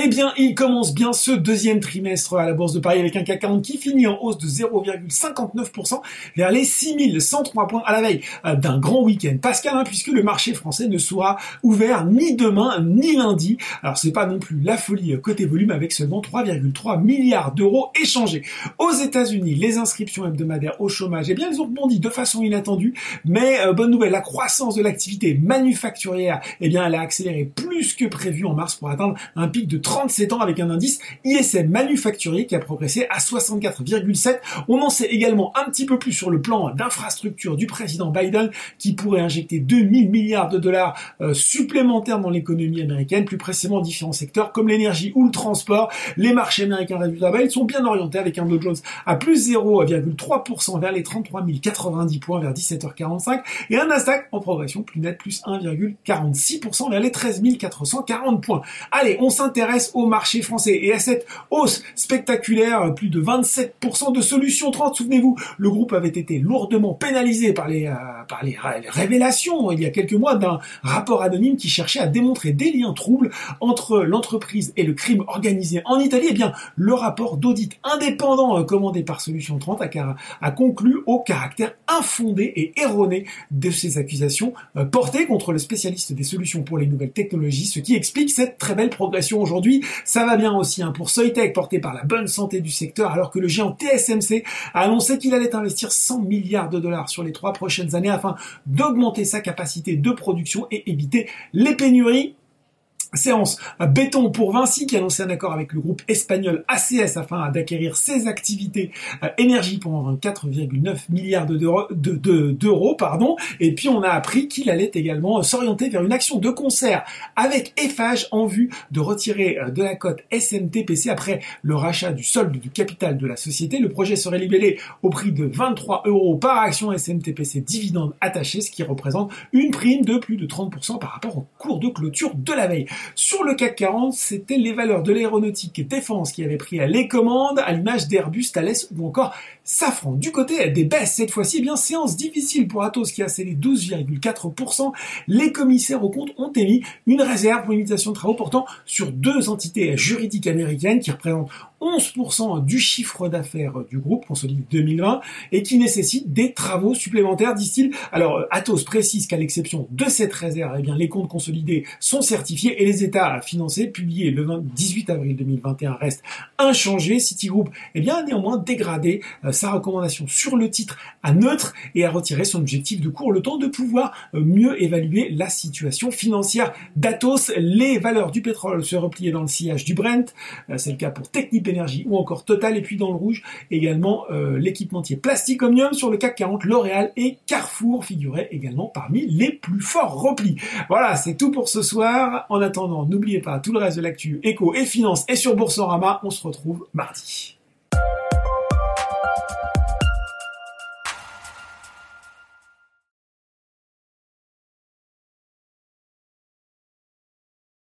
Eh bien, il commence bien ce deuxième trimestre à la Bourse de Paris avec un CAC 40 qui finit en hausse de 0,59% vers les 6103 points à la veille euh, d'un grand week-end pascal, hein, puisque le marché français ne sera ouvert ni demain ni lundi. Alors, c'est pas non plus la folie euh, côté volume avec seulement 3,3 milliards d'euros échangés. Aux États-Unis, les inscriptions hebdomadaires au chômage, eh bien, elles ont rebondi de façon inattendue, mais euh, bonne nouvelle, la croissance de l'activité manufacturière, eh bien, elle a accéléré plus que prévu en mars pour atteindre un pic de 37 ans avec un indice ISM manufacturier qui a progressé à 64,7. On en sait également un petit peu plus sur le plan d'infrastructure du président Biden qui pourrait injecter 2000 milliards de dollars euh, supplémentaires dans l'économie américaine, plus précisément différents secteurs comme l'énergie ou le transport. Les marchés américains résultats, ils sont bien orientés avec un Dow Jones à plus 0,3% vers les 33 090 points vers 17h45 et un Nasdaq en progression plus nette plus 1,46% vers les 13 440 points. Allez, on s'intéresse au marché français et à cette hausse spectaculaire, plus de 27% de solutions 30. Souvenez-vous, le groupe avait été lourdement pénalisé par les, euh, par les, révélations il y a quelques mois d'un rapport anonyme qui cherchait à démontrer des liens troubles entre l'entreprise et le crime organisé en Italie. Eh bien, le rapport d'audit indépendant euh, commandé par Solution 30 a, conclu au caractère infondé et erroné de ces accusations euh, portées contre le spécialiste des solutions pour les nouvelles technologies, ce qui explique cette très belle progression aujourd'hui. Ça va bien aussi hein, pour Soitec, porté par la bonne santé du secteur, alors que le géant TSMC a annoncé qu'il allait investir 100 milliards de dollars sur les trois prochaines années afin d'augmenter sa capacité de production et éviter les pénuries Séance béton pour Vinci qui a annoncé un accord avec le groupe espagnol ACS afin d'acquérir ses activités euh, énergie pour 4,9 milliards d'euros. De, pardon. Et puis on a appris qu'il allait également s'orienter vers une action de concert avec Eiffage en vue de retirer euh, de la cote SMTPC après le rachat du solde du capital de la société. Le projet serait libellé au prix de 23 euros par action SMTPC dividende attaché, ce qui représente une prime de plus de 30% par rapport au cours de clôture de la veille. Sur le CAC 40, c'était les valeurs de l'aéronautique et défense qui avaient pris les commandes, à l'image d'Airbus, Thales ou encore Safran. Du côté des baisses, cette fois-ci, eh bien séance difficile pour Atos qui a scellé 12,4%. Les commissaires au compte ont émis une réserve pour limitation de travaux portant sur deux entités juridiques américaines qui représentent 11% du chiffre d'affaires du groupe consolidé 2020 et qui nécessitent des travaux supplémentaires, disent-ils. Alors Atos précise qu'à l'exception de cette réserve, eh bien les comptes consolidés sont certifiés et les états financiers publiés le 18 avril 2021 restent inchangés. Citigroup eh bien, a néanmoins dégradé euh, sa recommandation sur le titre à neutre et a retiré son objectif de cours le temps de pouvoir euh, mieux évaluer la situation financière d'Atos. Les valeurs du pétrole se repliaient dans le sillage du Brent. Euh, c'est le cas pour Technip Energy ou encore Total. Et puis dans le rouge, également l'équipementier Plastic Omnium sur le CAC 40, L'Oréal et Carrefour figuraient également parmi les plus forts replis. Voilà, c'est tout pour ce soir. En attendant, n'oubliez pas tout le reste de l'actu éco et finance et sur Boursorama. On se retrouve mardi.